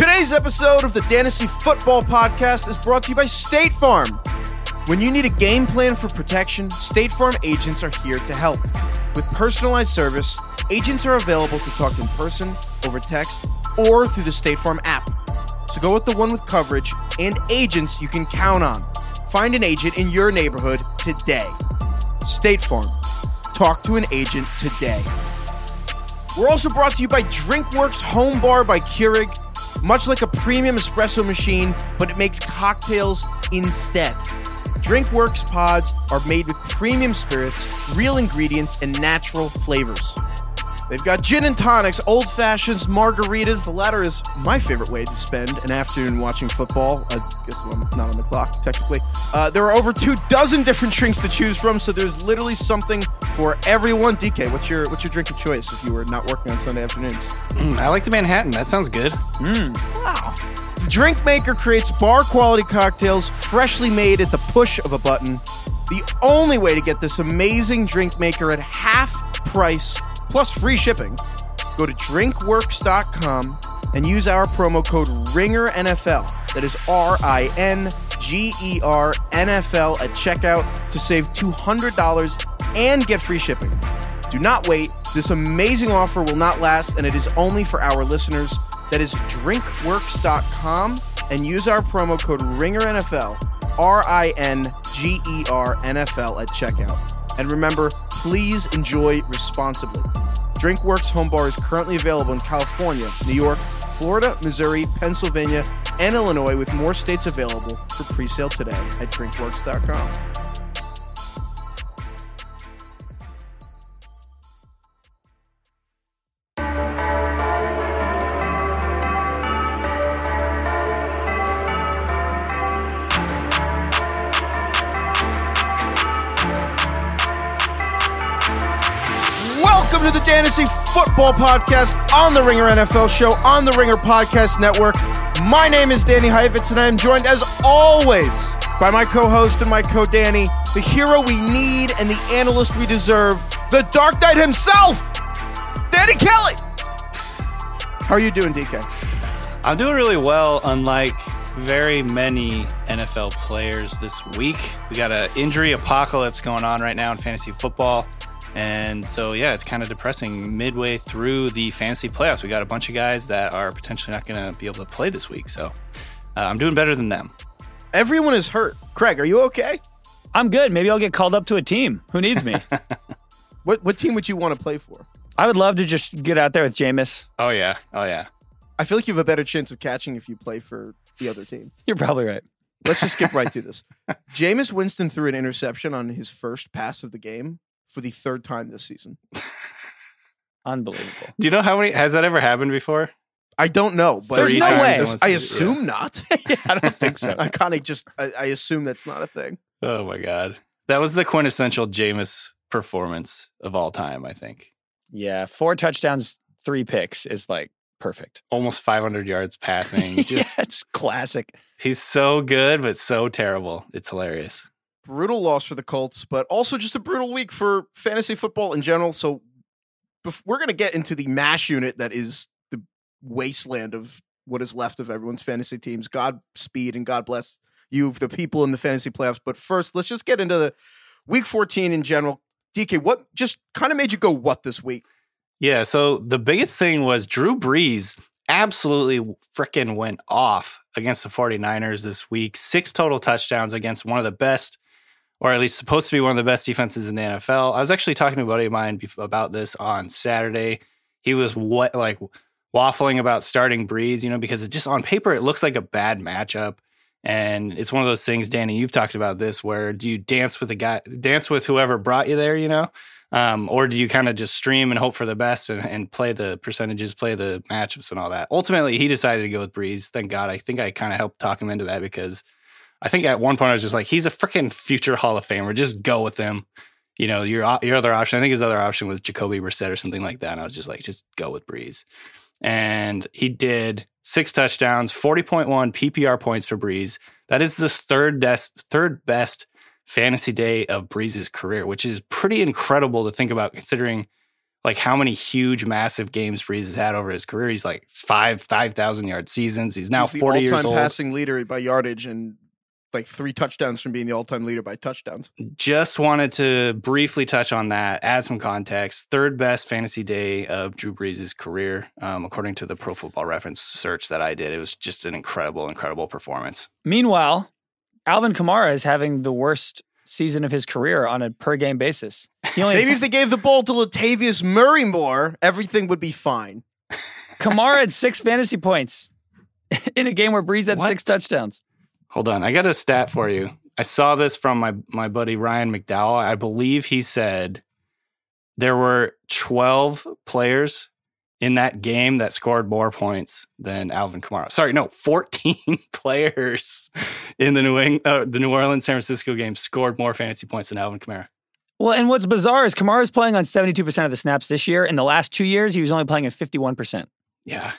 Today's episode of the Fantasy Football Podcast is brought to you by State Farm. When you need a game plan for protection, State Farm agents are here to help. With personalized service, agents are available to talk in person, over text, or through the State Farm app. So go with the one with coverage and agents you can count on. Find an agent in your neighborhood today. State Farm. Talk to an agent today. We're also brought to you by DrinkWorks Home Bar by Keurig. Much like a premium espresso machine, but it makes cocktails instead. DrinkWorks pods are made with premium spirits, real ingredients, and natural flavors. They've got gin and tonics, old fashions, margaritas. The latter is my favorite way to spend an afternoon watching football. I guess I'm not on the clock, technically. Uh, there are over two dozen different drinks to choose from, so there's literally something for everyone. DK, what's your what's your drink of choice if you were not working on Sunday afternoons? Mm, I like the Manhattan. That sounds good. Wow. The drink maker creates bar quality cocktails freshly made at the push of a button. The only way to get this amazing drink maker at half price plus free shipping. Go to drinkworks.com and use our promo code RINGERNFL. That is R I N G E R N F L at checkout to save $200 and get free shipping. Do not wait. This amazing offer will not last, and it is only for our listeners. That is drinkworks.com and use our promo code RINGERNFL, R I N G E R N F L at checkout. And remember, please enjoy responsibly. DrinkWorks Home Bar is currently available in California, New York, Florida, Missouri, Pennsylvania, and Illinois, with more states available for pre sale today at drinkworks.com. Football Podcast on the Ringer NFL Show on the Ringer Podcast Network. My name is Danny Heifetz, and I am joined, as always, by my co-host and my co-Danny, the hero we need and the analyst we deserve, the Dark Knight himself, Danny Kelly. How are you doing, DK? I'm doing really well, unlike very many NFL players this week. We got an injury apocalypse going on right now in fantasy football. And so, yeah, it's kind of depressing midway through the fantasy playoffs. We got a bunch of guys that are potentially not going to be able to play this week. So uh, I'm doing better than them. Everyone is hurt. Craig, are you okay? I'm good. Maybe I'll get called up to a team. Who needs me? What what team would you want to play for? I would love to just get out there with Jameis. Oh, yeah. Oh, yeah. I feel like you have a better chance of catching if you play for the other team. You're probably right. Let's just skip right to this. Jameis Winston threw an interception on his first pass of the game for the third time this season. Unbelievable. Do you know how many? Has that ever happened before? I don't know, but There's no way. I one I assume not. yeah, I don't think so. I kind of just I, I assume that's not a thing. Oh, my God. That was the quintessential Jameis performance of all time, I think. Yeah, four touchdowns, three picks is like perfect. Almost 500 yards passing. Just yeah, it's classic. He's so good, but so terrible. It's hilarious. Brutal loss for the Colts, but also just a brutal week for fantasy football in general. So we're going to get into the mash unit that is the wasteland of what is left of everyone's fantasy teams. God speed and God bless you, the people in the fantasy playoffs. But first, let's just get into the week 14 in general. DK, what just kind of made you go what this week? Yeah. So the biggest thing was Drew Brees absolutely freaking went off against the 49ers this week. Six total touchdowns against one of the best, or at least supposed to be one of the best defenses in the NFL. I was actually talking to a buddy of mine about this on Saturday. He was what like waffling about starting Brees, you know, because it just on paper it looks like a bad matchup. And it's one of those things, Danny, you've talked about this where do you dance with the guy, dance with whoever brought you there, you know? Um, or do you kind of just stream and hope for the best and, and play the percentages, play the matchups and all that? Ultimately, he decided to go with Brees. Thank God. I think I kind of helped talk him into that because I think at one point I was just like, he's a freaking future Hall of Famer. Just go with him. You know, your uh, your other option. I think his other option was Jacoby Brissett or something like that. And I was just like, just go with Brees. And he did six touchdowns, 40.1 PPR points for Brees. That is the third best, third best fantasy day of Brees's career, which is pretty incredible to think about considering like how many huge, massive games Brees has had over his career. He's like five, 5,000 yard seasons. He's now He's 40 years all-time old. passing leader by yardage and like three touchdowns from being the all-time leader by touchdowns. Just wanted to briefly touch on that, add some context. Third best fantasy day of Drew Brees' career, um, according to the Pro Football Reference search that I did. It was just an incredible, incredible performance. Meanwhile, Alvin Kamara is having the worst season of his career on a per game basis. He only Maybe if they gave the ball to Latavius Murray more, everything would be fine. Kamara had six fantasy points in a game where Brees had What? six touchdowns. Hold on, I got a stat for you. I saw this from my my buddy Ryan McDowell. I believe he said there were 12 players in that game that scored more points than Alvin Kamara. Sorry, no, 14 players in the New Eng- uh, the New Orleans San Francisco game scored more fantasy points than Alvin Kamara. Well, and what's bizarre is Kamara's playing on 72% of the snaps this year. In the last two years, he was only playing at 51%. Yeah,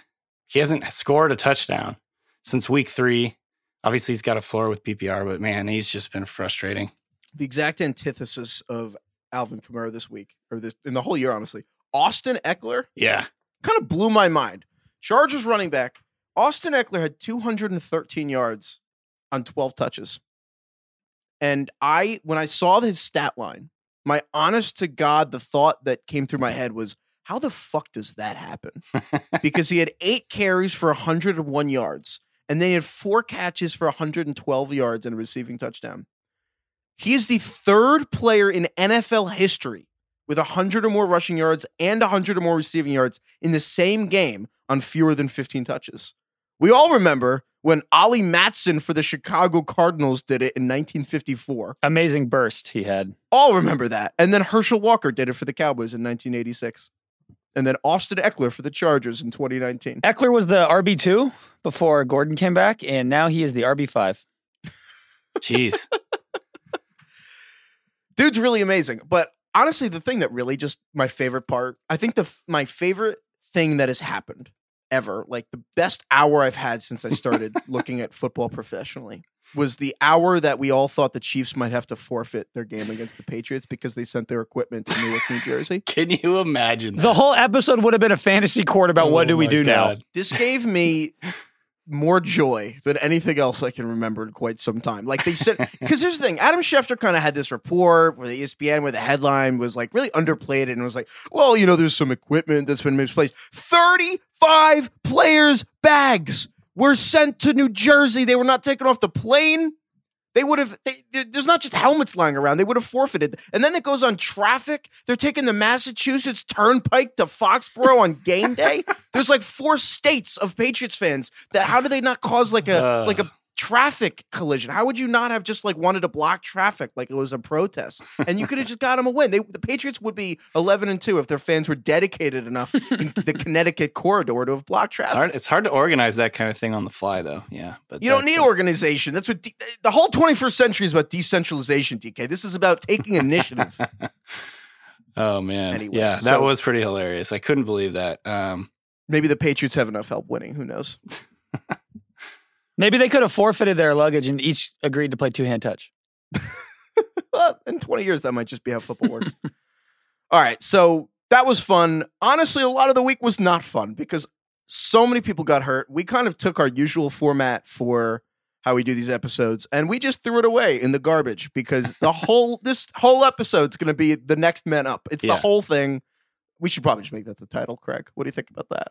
he hasn't scored a touchdown since week three. Obviously, he's got a floor with PPR, but man, he's just been frustrating. The exact antithesis of Alvin Kamara this week, or this in the whole year, honestly. Austin Ekeler Yeah, kind of blew my mind. Chargers running back Austin Ekeler had 213 yards on 12 touches. And I, when I saw his stat line, my honest to God, the thought that came through my head was, how the fuck does that happen? because he had eight carries for 101 yards, and then he had four catches for 112 yards and a receiving touchdown. He is the third player in NFL history with 100 or more rushing yards and 100 or more receiving yards in the same game on fewer than 15 touches. We all remember when Ollie Matson for the Chicago Cardinals did it in 1954. Amazing burst he had. All remember that. And then Herschel Walker did it for the Cowboys in 1986. And then Austin Ekeler for the Chargers in 2019. Ekeler was the RB2 before Gordon came back, and now he is the RB5. jeez. dude's really amazing. But honestly, the thing that really just my favorite part, I think the my favorite thing that has happened ever, like the best hour I've had since I started looking at football professionally, was the hour that we all thought the Chiefs might have to forfeit their game against the Patriots because they sent their equipment to Newark, New Jersey. Can you imagine that? The whole episode would have been a fantasy court about oh what Oh do we my do now. This gave me more joy than anything else I can remember in quite some time. Like they said, because here's the thing: Adam Schefter kind of had this report where the E ESPN, where the headline was like really underplayed it and was like, "Well, you know, there's some equipment that's been misplaced. Thirty-five players' bags were sent to New Jersey. They were not taken off the plane." They would have. They, there's not just helmets lying around. They would have forfeited. And then it goes on traffic. They're taking the Massachusetts Turnpike to Foxborough on game day. There's like four states of Patriots fans. That how do they not cause like a Uh. like a traffic collision? How would you not have just like wanted to block traffic like it was a protest? And you could have just got them a win. They, the Patriots would be 11 and two if their fans were dedicated enough in the Connecticut corridor to have blocked It's traffic. hard. It's hard to organize that kind of thing on the fly, though. Yeah, but You don't need organization. That's what de- the whole 21st century is about decentralization, DK. This is about taking initiative. Oh man, Anyway, yeah, that so- was pretty hilarious. I couldn't believe that. Um, Maybe the Patriots have enough help winning. Who knows? Maybe they could have forfeited their luggage and each agreed to play two hand touch. Well, in 20 years, that might just be how football works. All right. So that was fun. Honestly, a lot of the week was not fun because so many people got hurt. We kind of took our usual format for how we do these episodes and we just threw it away in the garbage because the whole this whole episode's going to be the next men up. It's the whole thing. We should probably just make that the title, Craig. What do you think about that?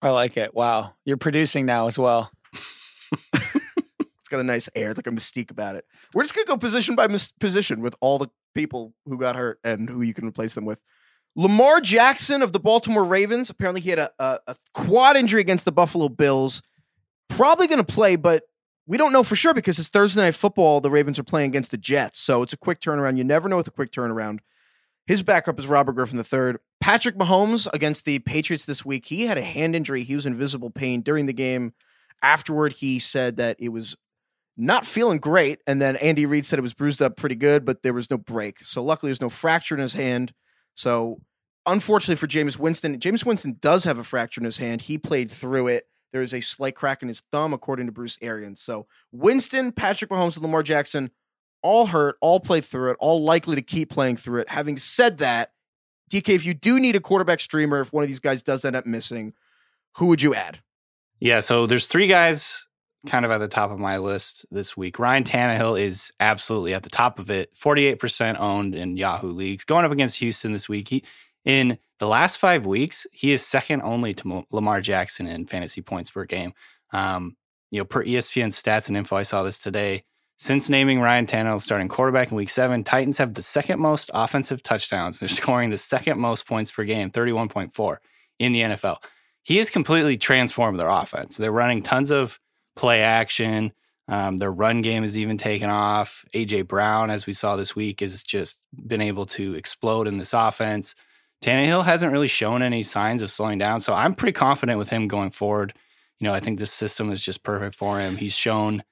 I like it. Wow. You're producing now as well. It's got a nice air. It's like a mystique about it. We're just gonna go position by mis- position with all the people who got hurt and who you can replace them with. Lamar Jackson of the Baltimore Ravens. Apparently, he had a, a, a quad injury against the Buffalo Bills. Probably going to play, but we don't know for sure because it's Thursday night football. The Ravens are playing against the Jets, so it's a quick turnaround. You never know with a quick turnaround. His backup is Robert Griffin III. Patrick Mahomes against the Patriots this week. He had a hand injury. He was in visible pain during the game. Afterward, he said that it was not feeling great. And then Andy Reid said it was bruised up pretty good, but there was no break. So luckily, there's no fracture in his hand. So unfortunately for Jameis Winston, Jameis Winston does have a fracture in his hand. He played through it. There is a slight crack in his thumb, according to Bruce Arians. So Winston, Patrick Mahomes, and Lamar Jackson all hurt, all played through it, all likely to keep playing through it. Having said that, DK, if you do need a quarterback streamer, if one of these guys does end up missing, who would you add? Yeah, so there's three guys kind of at the top of my list this week. Ryan Tannehill is absolutely at the top of it. 48% owned in Yahoo leagues. Going up against Houston this week. He in the last five weeks, he is second only to Lamar Jackson in fantasy points per game. Um, you know, per ESPN stats and info, I saw this today. Since naming Ryan Tannehill starting quarterback in week seven, Titans have the second most offensive touchdowns. They're scoring the second most points per game, 31.4 in the NFL. He has completely transformed their offense. They're running tons of play action. Um, their run game has even taken off. AJ Brown, as we saw this week, has just been able to explode in this offense. Tannehill hasn't really shown any signs of slowing down, so I'm pretty confident with him going forward. You know, I think this system is just perfect for him. He's shown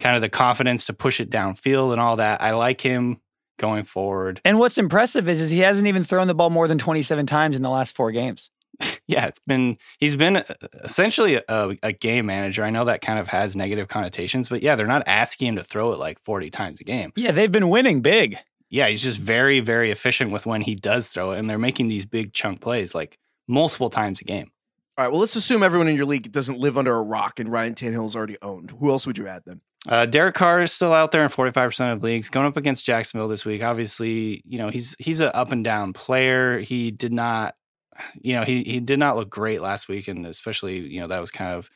kind of the confidence to push it downfield and all that. I like him going forward. And what's impressive is, is he hasn't even thrown the ball more than 27 times in the last four games. yeah, it's been he's been uh, essentially a, a, game manager. I know that kind of has negative connotations, but yeah, they're not asking him to throw it like 40 times a game. Yeah, they've been winning big. Yeah, he's just very, very efficient with when he does throw it, and they're making these big chunk plays like multiple times a game. All right, well, let's assume everyone in your league doesn't live under a rock and Ryan Tannehill is already owned. Who else would you add then? Uh, Derek Carr is still out there in 45% of leagues, going up against Jacksonville this week. Obviously, you know, he's he's an up and down player. He did not you know, he he did not look great last week, and especially you know that was kind of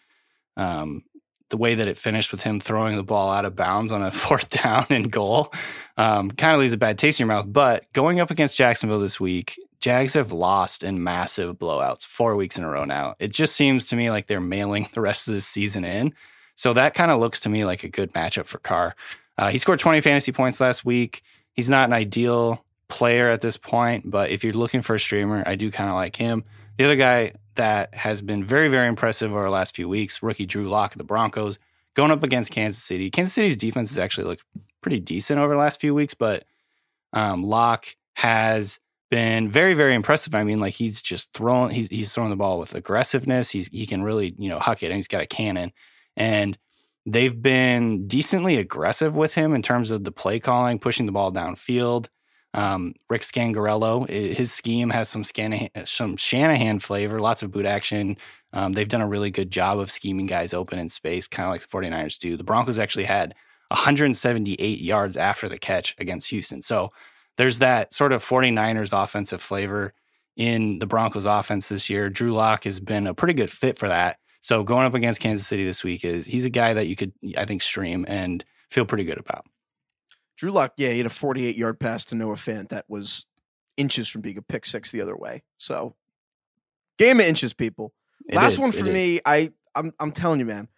um, the way that it finished with him throwing the ball out of bounds on a fourth down and goal. Um, kind of leaves a bad taste in your mouth. But going up against Jacksonville this week, Jags have lost in massive blowouts four weeks in a row now. It just seems to me like they're mailing the rest of the season in. So that kind of looks to me like a good matchup for Carr. Uh, he scored 20 fantasy points last week. He's not an ideal player at this point, but if you're looking for a streamer, I do kind of like him. The other guy that has been very, very impressive over the last few weeks, rookie Drew Lock of the Broncos, going up against Kansas City. Kansas City's defense has actually looked pretty decent over the last few weeks, but um, Lock has been very, very impressive. I mean, like he's just throwing, he's he's throwing the ball with aggressiveness. He's he can really, you know, huck it, and he's got a cannon. And they've been decently aggressive with him in terms of the play calling, pushing the ball downfield. Um, Rich Scangarello, his scheme has some, Scanahan, some Shanahan flavor, lots of boot action. Um, they've done a really good job of scheming guys open in space, kind of like the 49ers do. The Broncos actually had 178 yards after the catch against Houston. So there's that sort of 49ers offensive flavor in the Broncos offense this year. Drew Lock has been a pretty good fit for that. So going up against Kansas City this week is he's a guy that you could, I think, stream and feel pretty good about. Drew Lock, yeah, he had a 48 yard pass to Noah Fant that was inches from being a pick six the other way. So, game of inches, people. It Last is, one for me. Is. I I'm I'm telling you, man.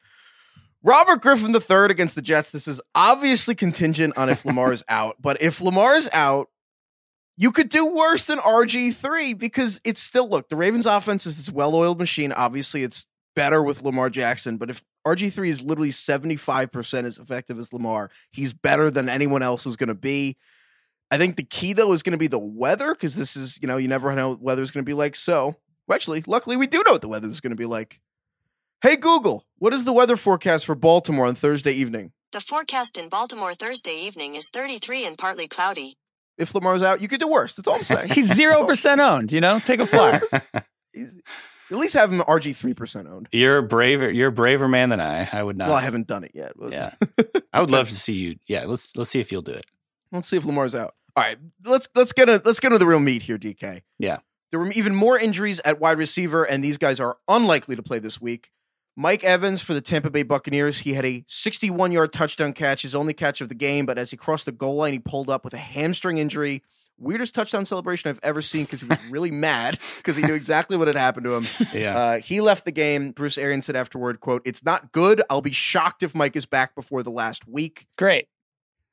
Robert Griffin III against the Jets. This is obviously contingent on if Lamar is out, but if Lamar is out, you could do worse than RG3 because it's still look, the Ravens offense is this well-oiled machine. Obviously, it's better with Lamar Jackson, but if RG3 is literally 75% as effective as Lamar. He's better than anyone else is going to be. I think the key, though, is going to be the weather because this is, you know, you never know what weather is going to be like. So, actually, luckily, we do know what the weather is going to be like. Hey, Google, what is the weather forecast for Baltimore on Thursday evening? The forecast in Baltimore Thursday evening is 33 and partly cloudy. If Lamar's out, you could do worse. That's all I'm saying. He's 0% owned, you know? Take a flyer. At least have him RG three percent owned. You're a braver. You're a braver man than I. I would not. Well, I haven't done it yet. yeah, I would love to see you. Yeah, let's let's see if you'll do it. Let's see if Lamar's out. All right, let's let's get a, let's get into the real meat here, DK. Yeah, there were even more injuries at wide receiver, and these guys are unlikely to play this week. Mike Evans for the Tampa Bay Buccaneers. He had a 61 yard touchdown catch, his only catch of the game. But as he crossed the goal line, he pulled up with a hamstring injury weirdest touchdown celebration I've ever seen because he was really mad because he knew exactly what had happened to him. Yeah. Uh, he left the game. Bruce Arians said afterward, quote, it's not good. I'll be shocked if Mike is back before the last week. Great.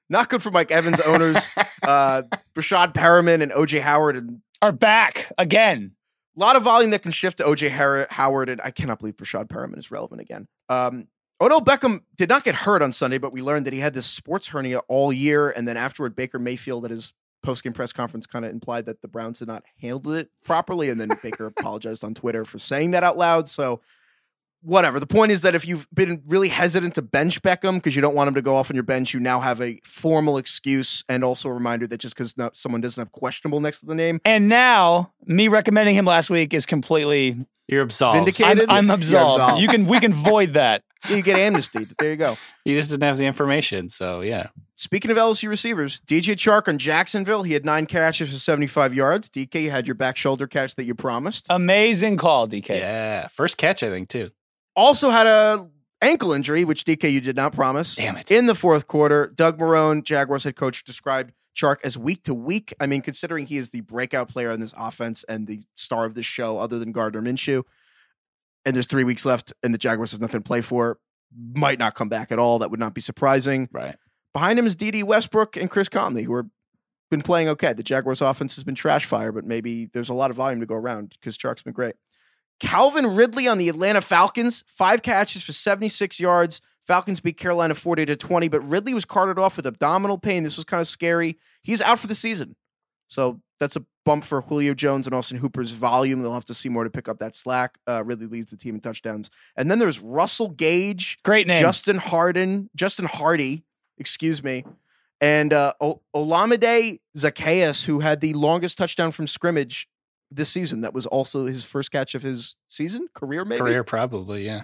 Not good for Mike Evans owners. uh, Breshad Perriman and OJ Howard and are back again. A lot of volume that can shift to OJ Howard, and I cannot believe Breshad Perriman is relevant again. Um, Odell Beckham did not get hurt on Sunday, but we learned that he had this sports hernia all year, and then afterward, Baker Mayfield at his post game press conference kind of implied that the Browns had not handled it properly, and then Baker apologized on Twitter for saying that out loud. So whatever. The point is that if you've been really hesitant to bench Beckham because you don't want him to go off on your bench, you now have a formal excuse and also a reminder that just because someone doesn't have questionable next to the name, And now, me recommending him last week is completely. You're absolved. Vindicated. I'm, I'm absolved. absolved. You can we can void that. you get amnesty. there you go. He just didn't have the information. So yeah. Speaking of LSU receivers, DJ Chark on Jacksonville, he had nine catches for 75 yards. DK, you had your back shoulder catch that you promised. Amazing call, DK. Yeah. First catch, I think, too. Also had a ankle injury, which DK you did not promise. Damn it. In the fourth quarter, Doug Marrone, Jaguars head coach, described Chark as week to week. I mean, considering he is the breakout player in this offense and the star of this show, other than Gardner Minshew, and there's three weeks left, and the Jaguars have nothing to play for, might not come back at all. That would not be surprising. Right. Behind him is Dede Westbrook and Chris Conley, who are been playing okay. The Jaguars offense has been trash fire, but maybe there's a lot of volume to go around because Chark's been great. Calvin Ridley on the Atlanta Falcons, five catches for 76 yards. Falcons beat Carolina 40 to 20, but Ridley was carted off with abdominal pain. This was kind of scary. He's out for the season. So that's a bump for Julio Jones and Austin Hooper's volume. They'll have to see more to pick up that slack. Uh, Ridley leads the team in touchdowns. And then there's Russell Gage, Great name. Justin Harden, Justin Hardy, excuse me, and uh, o- Olamide Zaccheaus, who had the longest touchdown from scrimmage this season. That was also his first catch of his season, career maybe. Career, probably. Yeah.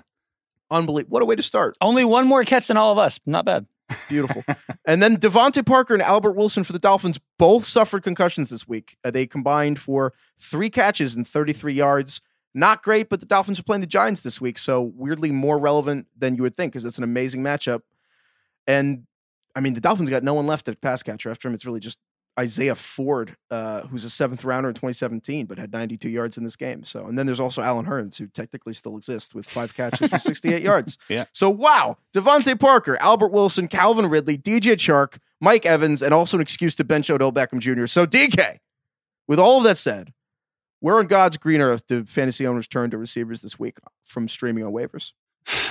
Unbelievable. What a way to start. Only one more catch than all of us. Not bad. Beautiful. and then DeVante Parker and Albert Wilson for the Dolphins both suffered concussions this week. Uh, they combined for three catches and 33 yards. Not great, but the Dolphins are playing the Giants this week, so weirdly more relevant than you would think because it's an amazing matchup. And I mean, the Dolphins got no one left at pass catcher after him. It's really just Isaiah Ford, uh, who's a seventh rounder in 2017, but had 92 yards in this game. So, and then there's also Allen Hurns, who technically still exists with five catches for 68 yards. Yeah. So, wow, DeVante Parker, Albert Wilson, Calvin Ridley, DJ Chark, Mike Evans, and also an excuse to bench Odell Beckham Jr. So, DK, with all of that said, where on God's green earth do fantasy owners turn to receivers this week from streaming on waivers?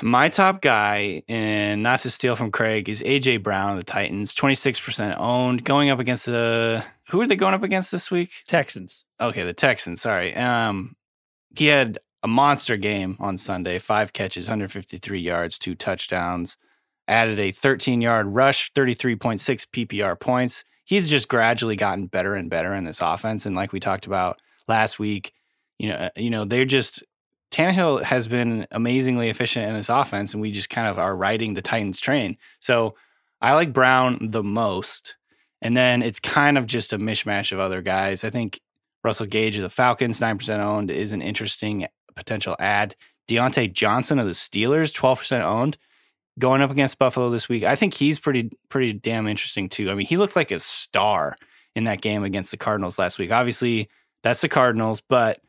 My top guy, and not to steal from Craig, is AJ Brown of the Titans. Twenty six percent owned, going up against the who are they going up against this week? Texans. Okay, the Texans. Sorry. Um, he had a monster game on Sunday. Five catches, 153 yards, two touchdowns. Added a 13 yard rush, 33.6 PPR points. He's just gradually gotten better and better in this offense. And like we talked about last week, you know, you know, they're just Tannehill has been amazingly efficient in this offense, and we just kind of are riding the Titans train. So I like Brown the most. And then it's kind of just a mishmash of other guys. I think Russell Gage of the Falcons, 9% owned, is an interesting potential add. Diontae Johnson of the Steelers, 12% owned, going up against Buffalo this week. I think he's pretty pretty damn interesting too. I mean, he looked like a star in that game against the Cardinals last week. Obviously, that's the Cardinals, but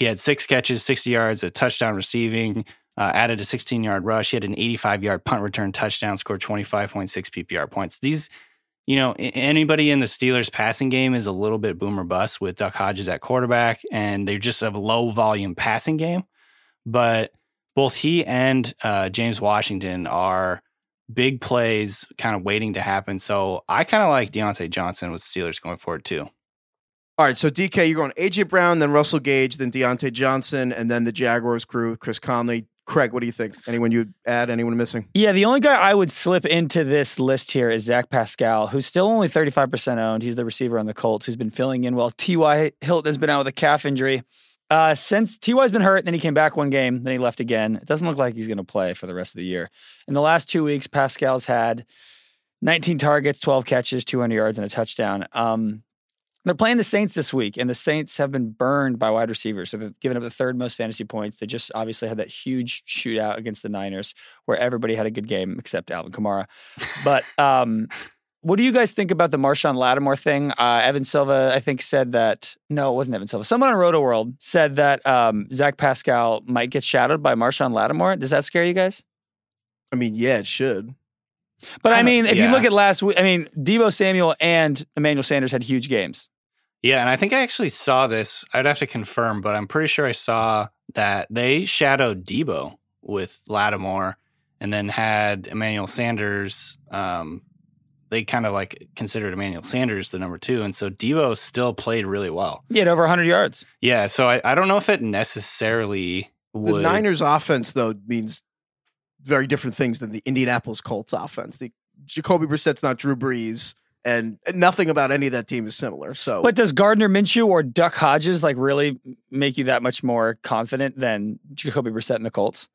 he had six catches, 60 yards, a touchdown receiving, uh, added a 16 yard rush. He had an 85 yard punt return touchdown, scored 25.6 PPR points. These, you know, anybody in the Steelers passing game is a little bit boomer bust with Duck Hodges at quarterback, and they're just a low volume passing game. But both he and uh, James Washington are big plays kind of waiting to happen. So I kind of like Diontae Johnson with Steelers going forward too. All right, so DK, you're going AJ Brown, then Russell Gage, then Diontae Johnson, and then the Jaguars crew, Chris Conley. Craig, what do you think? Anyone you'd add? Anyone missing? Yeah, the only guy I would slip into this list here is Zach Pascal, who's still only 35% owned. He's the receiver on the Colts who's been filling in while T.Y. Hilton has been out with a calf injury. Uh, since T.Y.'s been hurt, then he came back one game, then he left again. It doesn't look like he's going to play for the rest of the year. In the last two weeks, Pascal's had 19 targets, 12 catches, 200 yards, and a touchdown. Um, they're playing the Saints this week, and the Saints have been burned by wide receivers. So they've given up the third most fantasy points. They just obviously had that huge shootout against the Niners where everybody had a good game except Alvin Kamara. But um, what do you guys think about the Marshon Lattimore thing? Uh, Evan Silva, I think, said that no, it wasn't Evan Silva. Someone on Roto World said that um, Zach Pascal might get shadowed by Marshon Lattimore. Does that scare you guys? I mean, yeah, it should. But I Kinda, mean, if you look at last week, I mean, Deebo Samuel and Emmanuel Sanders had huge games. Yeah, and I think I actually saw this. I'd have to confirm, but I'm pretty sure I saw that they shadowed Deebo with Lattimore and then had Emmanuel Sanders. Um, they kind of like considered Emmanuel Sanders the number two. And so Deebo still played really well. He had over 100 yards. Yeah, so I, I don't know if it necessarily would. The Niners offense, though, means very different things than the Indianapolis Colts offense. The Jacoby Brissett's not Drew Brees, and nothing about any of that team is similar. So, But does Gardner Minshew or Duck Hodges like really make you that much more confident than Jacoby Brissett and the Colts?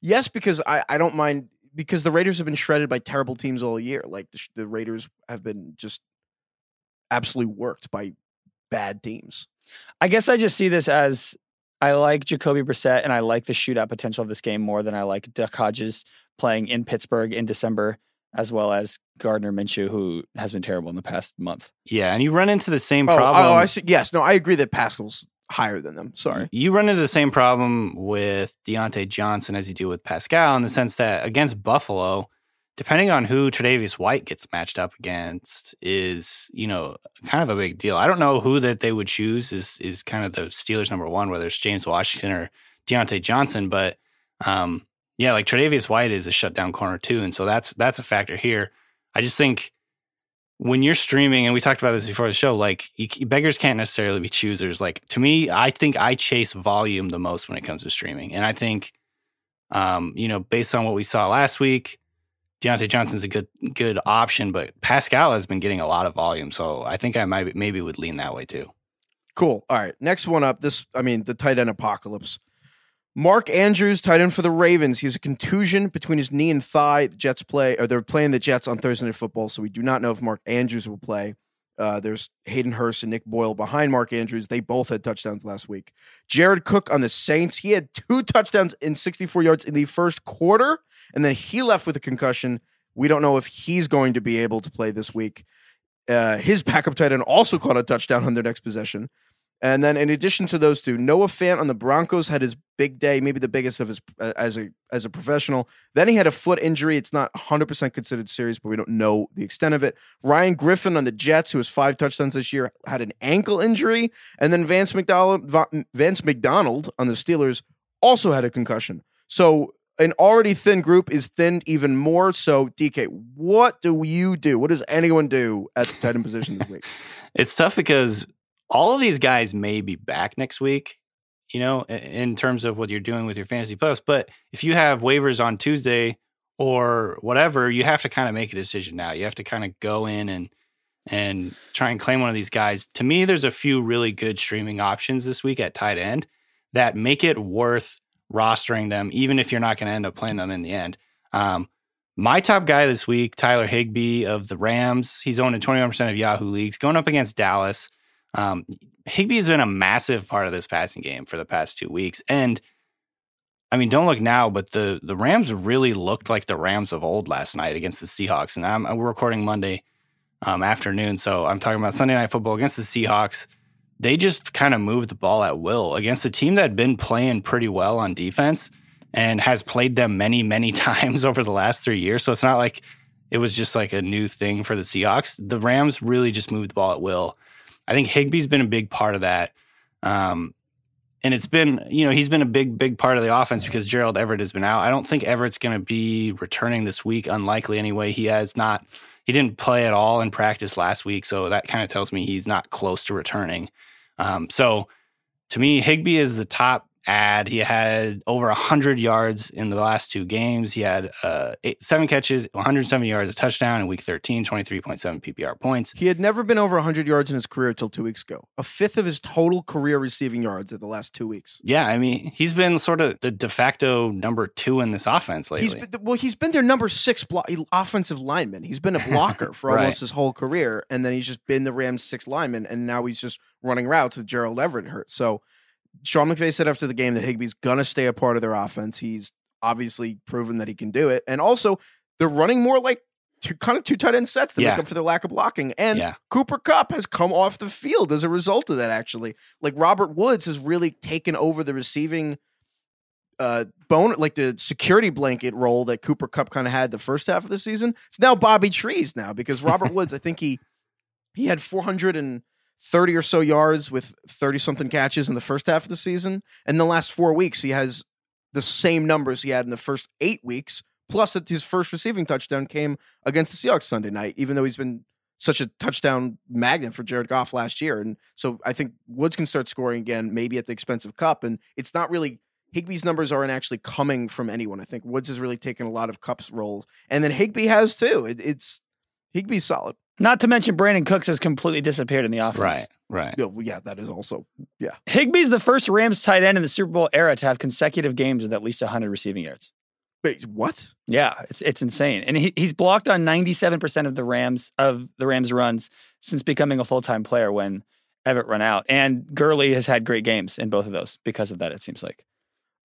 yes, because I, I don't mind because the Raiders have been shredded by terrible teams all year. Like the, the Raiders have been just absolutely worked by bad teams. I guess I just see this as I like Jacoby Brissett and I like the shootout potential of this game more than I like Duck Hodges playing in Pittsburgh in December, as well as Gardner Minshew, who has been terrible in the past month. yeah, and you run into the same Oh, problem. oh, I see. Yes, no, I agree that Pascal's higher than them. Sorry. You run into the same problem with Diontae Johnson as you do with Pascal in the sense that against Buffalo, depending on who Tre'Davious White gets matched up against, is you know kind of a big deal. I don't know who that they would choose is is kind of the Steelers number one, whether it's James Washington or Diontae Johnson, but um, yeah, like Tre'Davious White is a shutdown corner too, and so that's that's a factor here. I just think when you're streaming, and we talked about this before the show, like you, beggars can't necessarily be choosers. Like to me, I think I chase volume the most when it comes to streaming, and I think, um, you know, based on what we saw last week, Diontae Johnson's a good good option, but Pascal has been getting a lot of volume, so I think I might maybe would lean that way too. Cool. All right. Next one up. This, I mean, the tight end apocalypse. Mark Andrews, tight end for the Ravens. He has a contusion between his knee and thigh. The Jets play, or they're playing the Jets on Thursday Night Football, so we do not know if Mark Andrews will play. Uh, there's Hayden Hurst and Nick Boyle behind Mark Andrews. They both had touchdowns last week. Jared Cook on the Saints. He had two touchdowns in 64 yards in the first quarter, and then he left with a concussion. We don't know if he's going to be able to play this week. Uh, his backup tight end also caught a touchdown on their next possession. And then, in addition to those two, Noah Fant on the Broncos had his big day, maybe the biggest of his uh, as a as a professional. Then he had a foot injury. It's not 100 percent considered serious, but we don't know the extent of it. Ryan Griffin on the Jets, who has five touchdowns this year, had an ankle injury. And then Vance McDonald, Va- Vance McDonald on the Steelers also had a concussion. So an already thin group is thinned even more. So DK, what do you do? What does anyone do at the tight end position this week? It's tough because all of these guys may be back next week, you know, in terms of what you're doing with your fantasy playoffs. But if you have waivers on Tuesday or whatever, you have to kind of make a decision now. You have to kind of go in and and try and claim one of these guys. To me, there's a few really good streaming options this week at tight end that make it worth rostering them, even if you're not going to end up playing them in the end. Um, my top guy this week, Tyler Higbee of the Rams. He's owned in 21% of Yahoo leagues, going up against Dallas. Um, Higbee's been a massive part of this passing game for the past two weeks. And I mean, don't look now, but the the Rams really looked like the Rams of old last night against the Seahawks. And I'm, we're recording Monday um, afternoon, so I'm talking about Sunday Night Football against the Seahawks. They just kind of moved the ball at will against a team that had been playing pretty well on defense and has played them many, many times over the last three years. So it's not like it was just like a new thing for the Seahawks. The Rams really just moved the ball at will. I think Higbee's been a big part of that. Um, and it's been, you know, he's been a big, big part of the offense because Gerald Everett has been out. I don't think Everett's going to be returning this week. Unlikely anyway. He has not, he didn't play at all in practice last week. So that kind of tells me he's not close to returning. Um, so to me, Higbee is the top add. He had over 100 yards in the last two games. He had uh, eight, seven catches, 170 yards, a touchdown in week 13, 23.7 PPR points. He had never been over 100 yards in his career until two weeks ago. A fifth of his total career receiving yards in the last two weeks. Yeah, I mean, he's been sort of the de facto number two in this offense lately. He's been, well, he's been their number six blo- offensive lineman. He's been a blocker for Right. almost his whole career, and then he's just been the Rams' sixth lineman, and now he's just running routes with Gerald Everett hurt. So Sean McVay said after the game that Higbee's gonna stay a part of their offense. He's obviously proven that he can do it, and also they're running more like two, kind of two tight end sets to Yeah. make up for their lack of blocking. And yeah, Cooper Kupp has come off the field as a result of that, actually. Like Robert Woods has really taken over the receiving uh bone like the security blanket role that Cooper Kupp kind of had the first half of the season. It's now Bobby Trees now because Robert Woods, I think he he had 430 or so yards with 30 something catches in the first half of the season. And the last four weeks, he has the same numbers he had in the first eight weeks. Plus, that his first receiving touchdown came against the Seahawks Sunday night, even though he's been such a touchdown magnet for Jared Goff last year. And so I think Woods can start scoring again, maybe at the expense of Kupp. And it's not really Higbee's numbers aren't actually coming from anyone. I think Woods has really taken a lot of Kupp's roles, and then Higbee has too. It, it's Higbee's solid. Not to mention Brandin Cooks has completely disappeared in the offense. Right, right. Yeah, well, yeah, that is also yeah. Higbee's the first Rams tight end in the Super Bowl era to have consecutive games with at least 100 receiving yards. Wait, what? Yeah, it's it's insane, and he, he's blocked on 97 percent of the Rams of the Rams runs since becoming a full time player when Everett run out, and Gurley has had great games in both of those because of that. It seems like.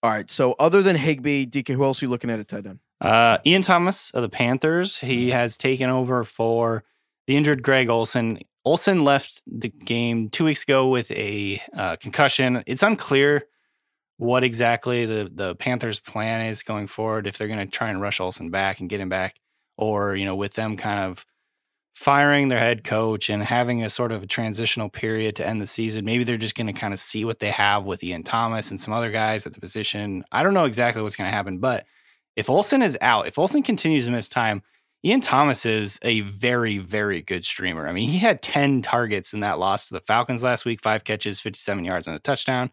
All right. So other than Higbee, DK, who else are you looking at at tight end? Uh, Ian Thomas of the Panthers. He has taken over for the injured Greg Olsen. Olsen left the game two weeks ago with a uh, concussion. It's unclear what exactly the the Panthers' plan is going forward. If they're going to try and rush Olsen back and get him back, or you know, with them kind of firing their head coach and having a sort of a transitional period to end the season, maybe they're just going to kind of see what they have with Ian Thomas and some other guys at the position. I don't know exactly what's going to happen, but if Olsen is out, if Olsen continues to miss time, Ian Thomas is a very, very good streamer. I mean, he had 10 targets in that loss to the Falcons last week, five catches, 57 yards, and a touchdown.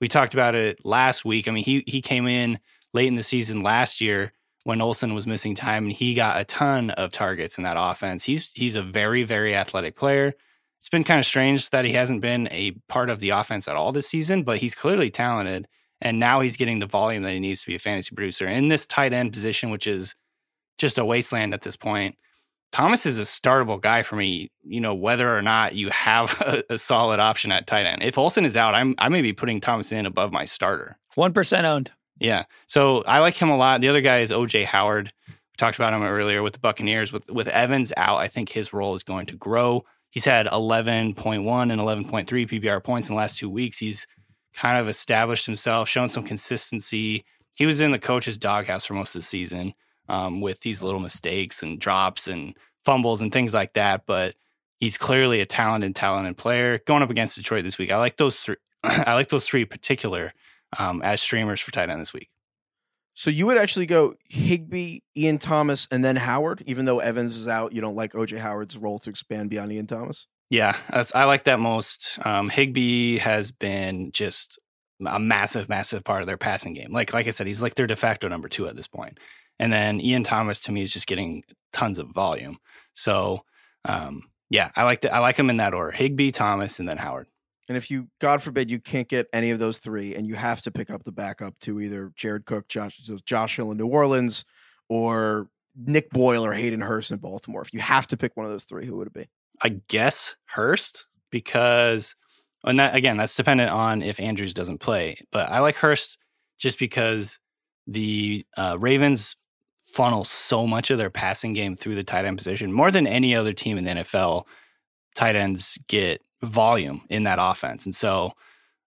We talked about it last week. I mean, he he came in late in the season last year when Olsen was missing time, and he got a ton of targets in that offense. He's he's a very, very athletic player. It's been kind of strange that he hasn't been a part of the offense at all this season, but he's clearly talented. And now he's getting the volume that he needs to be a fantasy producer in this tight end position, which is just a wasteland at this point. Thomas is a startable guy for me, you know, whether or not you have a, a, solid option at tight end. If Olsen is out, I'm I may be putting Thomas in above my starter. One percent owned. Yeah. So I like him a lot. The other guy is OJ Howard. We talked about him earlier with the Buccaneers. With with Evans out, I think his role is going to grow. He's had 11.1 and 11.3 PPR points in the last two weeks. He's kind of established himself, shown some consistency. He was in the coach's doghouse for most of the season um, with these little mistakes and drops and fumbles and things like that. But he's clearly a talented, talented player. Going up against Detroit this week, I like those three. I like those three particular um, as streamers for tight end this week. So you would actually go Higbee, Ian Thomas, and then Howard, even though Evans is out. You don't like OJ Howard's role to expand beyond Ian Thomas. Yeah, I like that most. Um, Higbee has been just a massive, massive part of their passing game. Like, like I said, he's like their de facto number two at this point. And then Ian Thomas to me is just getting tons of volume. So um, yeah, I like the, I like him in that order: Higbee, Thomas, and then Howard. And if you, God forbid, you can't get any of those three, and you have to pick up the backup to either Jared Cook, Josh, Josh Hill in New Orleans, or Nick Boyle or Hayden Hurst in Baltimore. If you have to pick one of those three, who would it be? I guess Hurst because, and that again, that's dependent on if Andrews doesn't play. But I like Hurst just because the uh, Ravens funnel so much of their passing game through the tight end position more than any other team in the NFL. Tight ends get volume in that offense. And so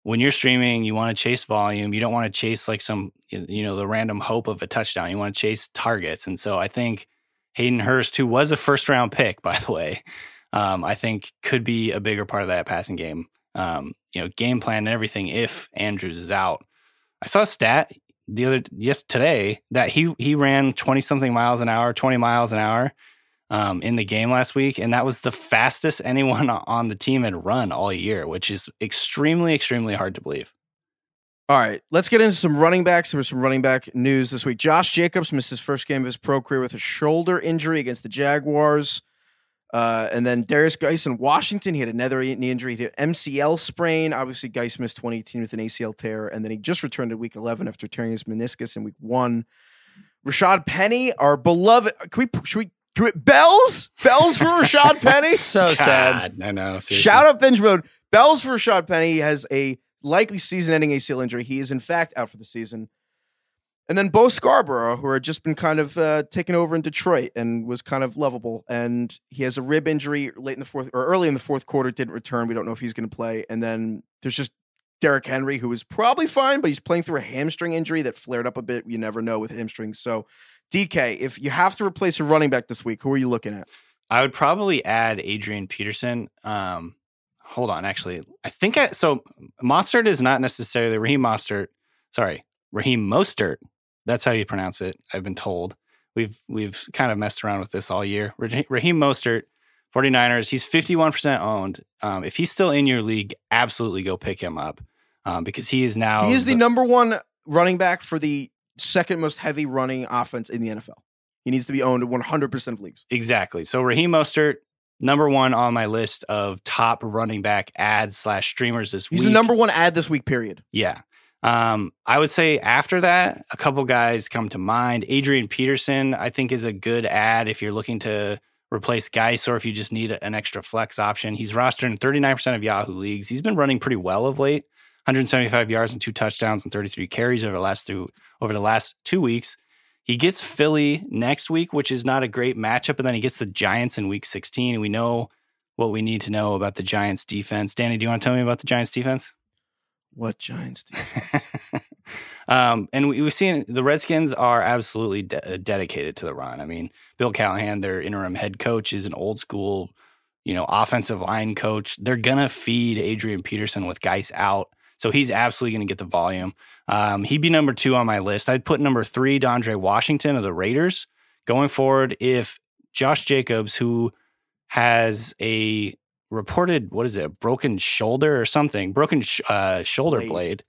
when you're streaming, you want to chase volume. You don't want to chase like some, you know, the random hope of a touchdown. You want to chase targets. And so I think Hayden Hurst, who was a first round pick, by the way, um, I think could be a bigger part of that passing game. Um, you know, game plan and everything if Andrews is out. I saw a stat the other yes today that he he ran 20 something miles an hour 20 miles an hour um, in the game last week and that was the fastest anyone on the team had run all year which is extremely extremely hard to believe. All right let's get into some running backs. There was some running back news this week. Josh jacobs missed his first game of his pro career with a shoulder injury against the jaguars uh, and then Derrius Guice in Washington, he had another knee injury, he had MCL sprain. Obviously, Guice missed 2018 with an ACL tear, and then he just returned to Week 11 after tearing his meniscus in Week One. Rashaad Penny, our beloved, can we should we do it? Bells, bells for Rashaad Penny. so God, sad. I know. Seriously. Shout out binge mode. Bells for Rashaad Penny he has a likely season-ending ACL injury. He is in fact out for the season. And then Bo Scarborough, who had just been kind of uh, taken over in Detroit and was kind of lovable. And he has a rib injury late in the fourth or early in the fourth quarter, didn't return. We don't know if he's going to play. And then there's just Derrick Henry, who is probably fine, but he's playing through a hamstring injury that flared up a bit. You never know with hamstrings. So, DK, if you have to replace a running back this week, who are you looking at? I would probably add Adrian Peterson. Um, hold on, actually, I think I, so. Mostert is not necessarily Raheem Mostert. Sorry, Raheem Mostert that's how you pronounce it. I've been told. We've we've kind of messed around with this all year. Raheem Mostert, 49ers, he's 51% owned. Um, if he's still in your league, absolutely go pick him up um, because he is now he is the, the number one running back for the second most heavy running offense in the NFL. He needs to be owned in 100% of leagues. Exactly. So Raheem Mostert, number one on my list of top running back adds slash streamers this He's week. He's the number one add this week, period. Yeah. Um, I would say after that, a couple guys come to mind. Adrian Peterson, I think, is a good add if you're looking to replace Guice or if you just need an extra flex option. He's rostered in 39% of Yahoo leagues. He's been running pretty well of late. 175 yards and two touchdowns and 33 carries over the last two over the last two weeks. He gets Philly next week, which is not a great matchup, and then he gets the Giants in week 16. And we know what we need to know about the Giants defense. Danny, do you want to tell me about the Giants defense? What Giants do? um, and we, we've seen the Redskins are absolutely de- dedicated to the run. I mean, Bill Callahan, their interim head coach, is an old school, you know, offensive line coach. They're gonna feed Adrian Peterson with guys out, so he's absolutely gonna get the volume. Um, he'd be number two on my list. I'd put number three, DeAndre Washington of the Raiders. Going forward, if Josh Jacobs, who has a reported what is it, broken shoulder or something, broken sh- uh, shoulder Blade. blade.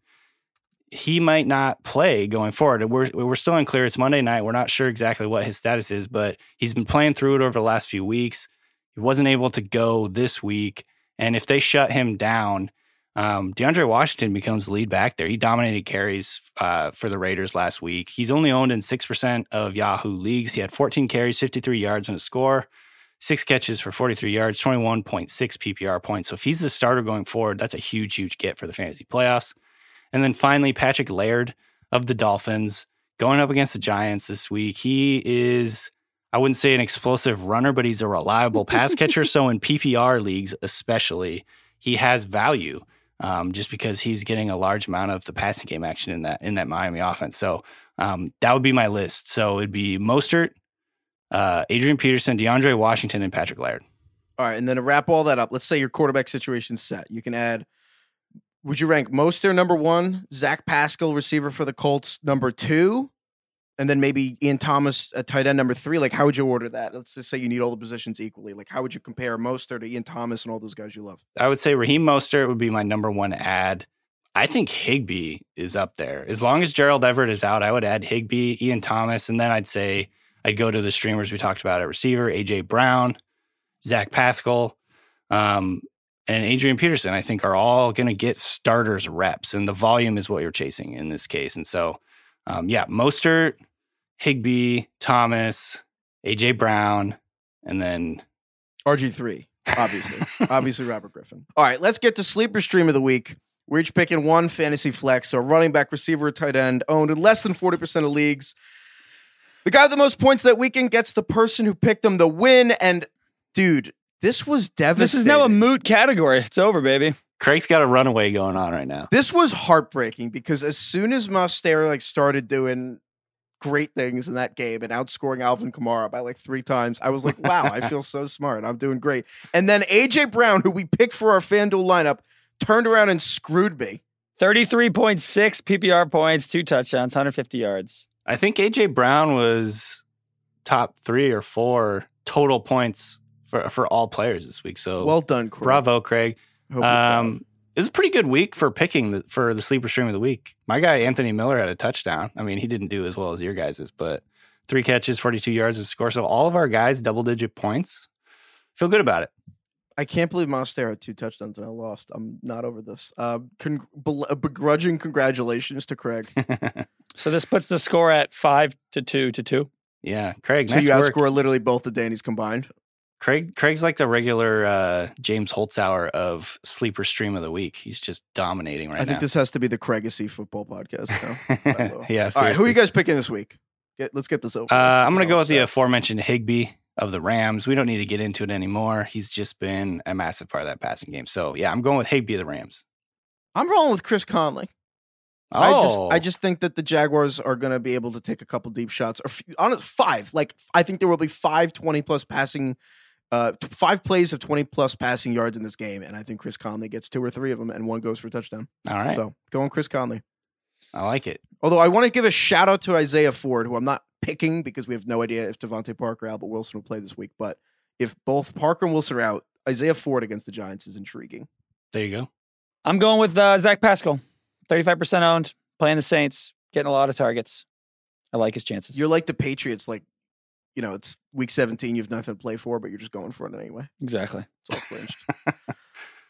He might not play going forward. We're we're still unclear. It's Monday night. We're not sure exactly what his status is, but he's been playing through it over the last few weeks. He wasn't able to go this week, and if they shut him down, um, DeAndre Washington becomes lead back there. He dominated carries uh, for the Raiders last week. He's only owned in six percent of Yahoo leagues. He had 14 carries, 53 yards, and a score six catches for 43 yards, 21.6 PPR points. So if he's the starter going forward, that's a huge, huge get for the fantasy playoffs. And then finally, Patrick Laird of the Dolphins going up against the Giants this week. He is, I wouldn't say an explosive runner, but he's a reliable pass catcher. So in PPR leagues, especially, he has value. Um, just because he's getting a large amount of the passing game action in that in that Miami offense, so um, that would be my list. So it'd be Mostert, uh, Adrian Peterson, DeAndre Washington, and Patrick Laird. All right, and then to wrap all that up, let's say your quarterback situation's set. You can add. Would you rank Mostert number one, Zach Pascal, receiver for the Colts, number two, and then maybe Ian Thomas, a tight end, number three? Like, how would you order that? Let's just say you need all the positions equally. Like, how would you compare Mostert to Ian Thomas and all those guys you love? I would say Raheem Mostert would be my number one add. I think Higbee is up there. As long as Gerald Everett is out, I would add Higbee, Ian Thomas, and then I'd say I'd go to the streamers we talked about at receiver, AJ Brown, Zach Pascal, um, and Adrian Peterson. I think are all going to get starters reps, and the volume is what you're chasing in this case. And so, um, yeah, Mostert, Higbee, Thomas, AJ Brown, and then RG three, obviously, obviously Robert Griffin. All right, let's get to sleeper stream of the week. We're each picking one fantasy flex, so running back, receiver, tight end, owned in less than forty percent of leagues. The guy with the most points that weekend gets the person who picked him the win. And dude, this was devastating. This is now a moot category. It's over, baby. Craig's got a runaway going on right now. This was heartbreaking because as soon as Mostert like started doing great things in that game and outscoring Alvin Kamara by like three times, I was like, wow, I feel so smart. I'm doing great. And then AJ Brown, who we picked for our FanDuel lineup, turned around and screwed me. 33.6 PPR points, two touchdowns, 150 yards. I think AJ Brown was top three or four total points for for all players this week. So Well done, Craig. bravo, Craig. Hope you're proud. Um, it was a pretty good week for picking the, for the sleeper stream of the week. My guy Anthony Miller had a touchdown. I mean, he didn't do as well as your guys's, but three catches, forty two yards, a score. So all of our guys double digit points. Feel good about it. I can't believe Mostert had two touchdowns and I lost. I'm not over this. Uh, con- bel- uh, begrudging congratulations to Craig. So this puts the score at five to two to two. yeah, Craig. so Nice you work. outscore literally both the Dannies combined. Craig. Craig's like the regular uh, James Holzhauer of sleeper stream of the week. He's just dominating right now. I think now. this has to be the Craigacy football podcast. Now. by the way. yeah. All right, who are you guys picking this week? Get, let's get this over. Uh. I'm going to go with the aforementioned Higbee of the Rams. We don't need to get into it anymore. He's just been a massive part of that passing game. So yeah, I'm going with Higbee of the Rams. I'm rolling with Chris Conley. Oh, I just I just think that the Jaguars are going to be able to take a couple deep shots or on five. Like I think there will be five 20 plus passing uh five plays of 20 plus passing yards in this game and I think Chris Conley gets two or three of them and one goes for a touchdown. all right. So, going Chris Conley. I like it. Although I want to give a shout out to Isaiah Ford who I'm not picking because we have no idea if DeVante Parker or Albert Wilson will play this week, but if both Parker and Wilson are out, Isaiah Ford against the Giants is intriguing. There you go. I'm going with uh, Zach Pascal, 35% owned, playing the Saints. getting a lot of targets. I like his chances. You're like the Patriots, like, you know, it's week 17, you have nothing to play for, but you're just going for it anyway. exactly. It's all clinched.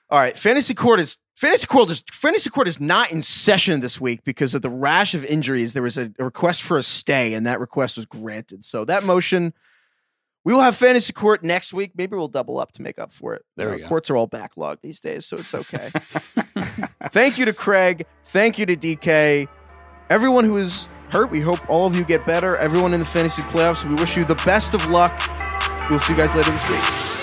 all right. Fantasy court is fantasy court is fantasy court is not in session this week because of the rash of injuries. There was a, a request for a stay, and that request was granted. So that motion we will have fantasy court next week. Maybe we'll double up to make up for it. There uh, You know. Courts are all backlogged these days, so it's okay. Thank you to Craig. Thank you to DK. Everyone who is hurt, we hope all of you get better. Everyone in the fantasy playoffs, we wish you the best of luck. We'll see you guys later this week.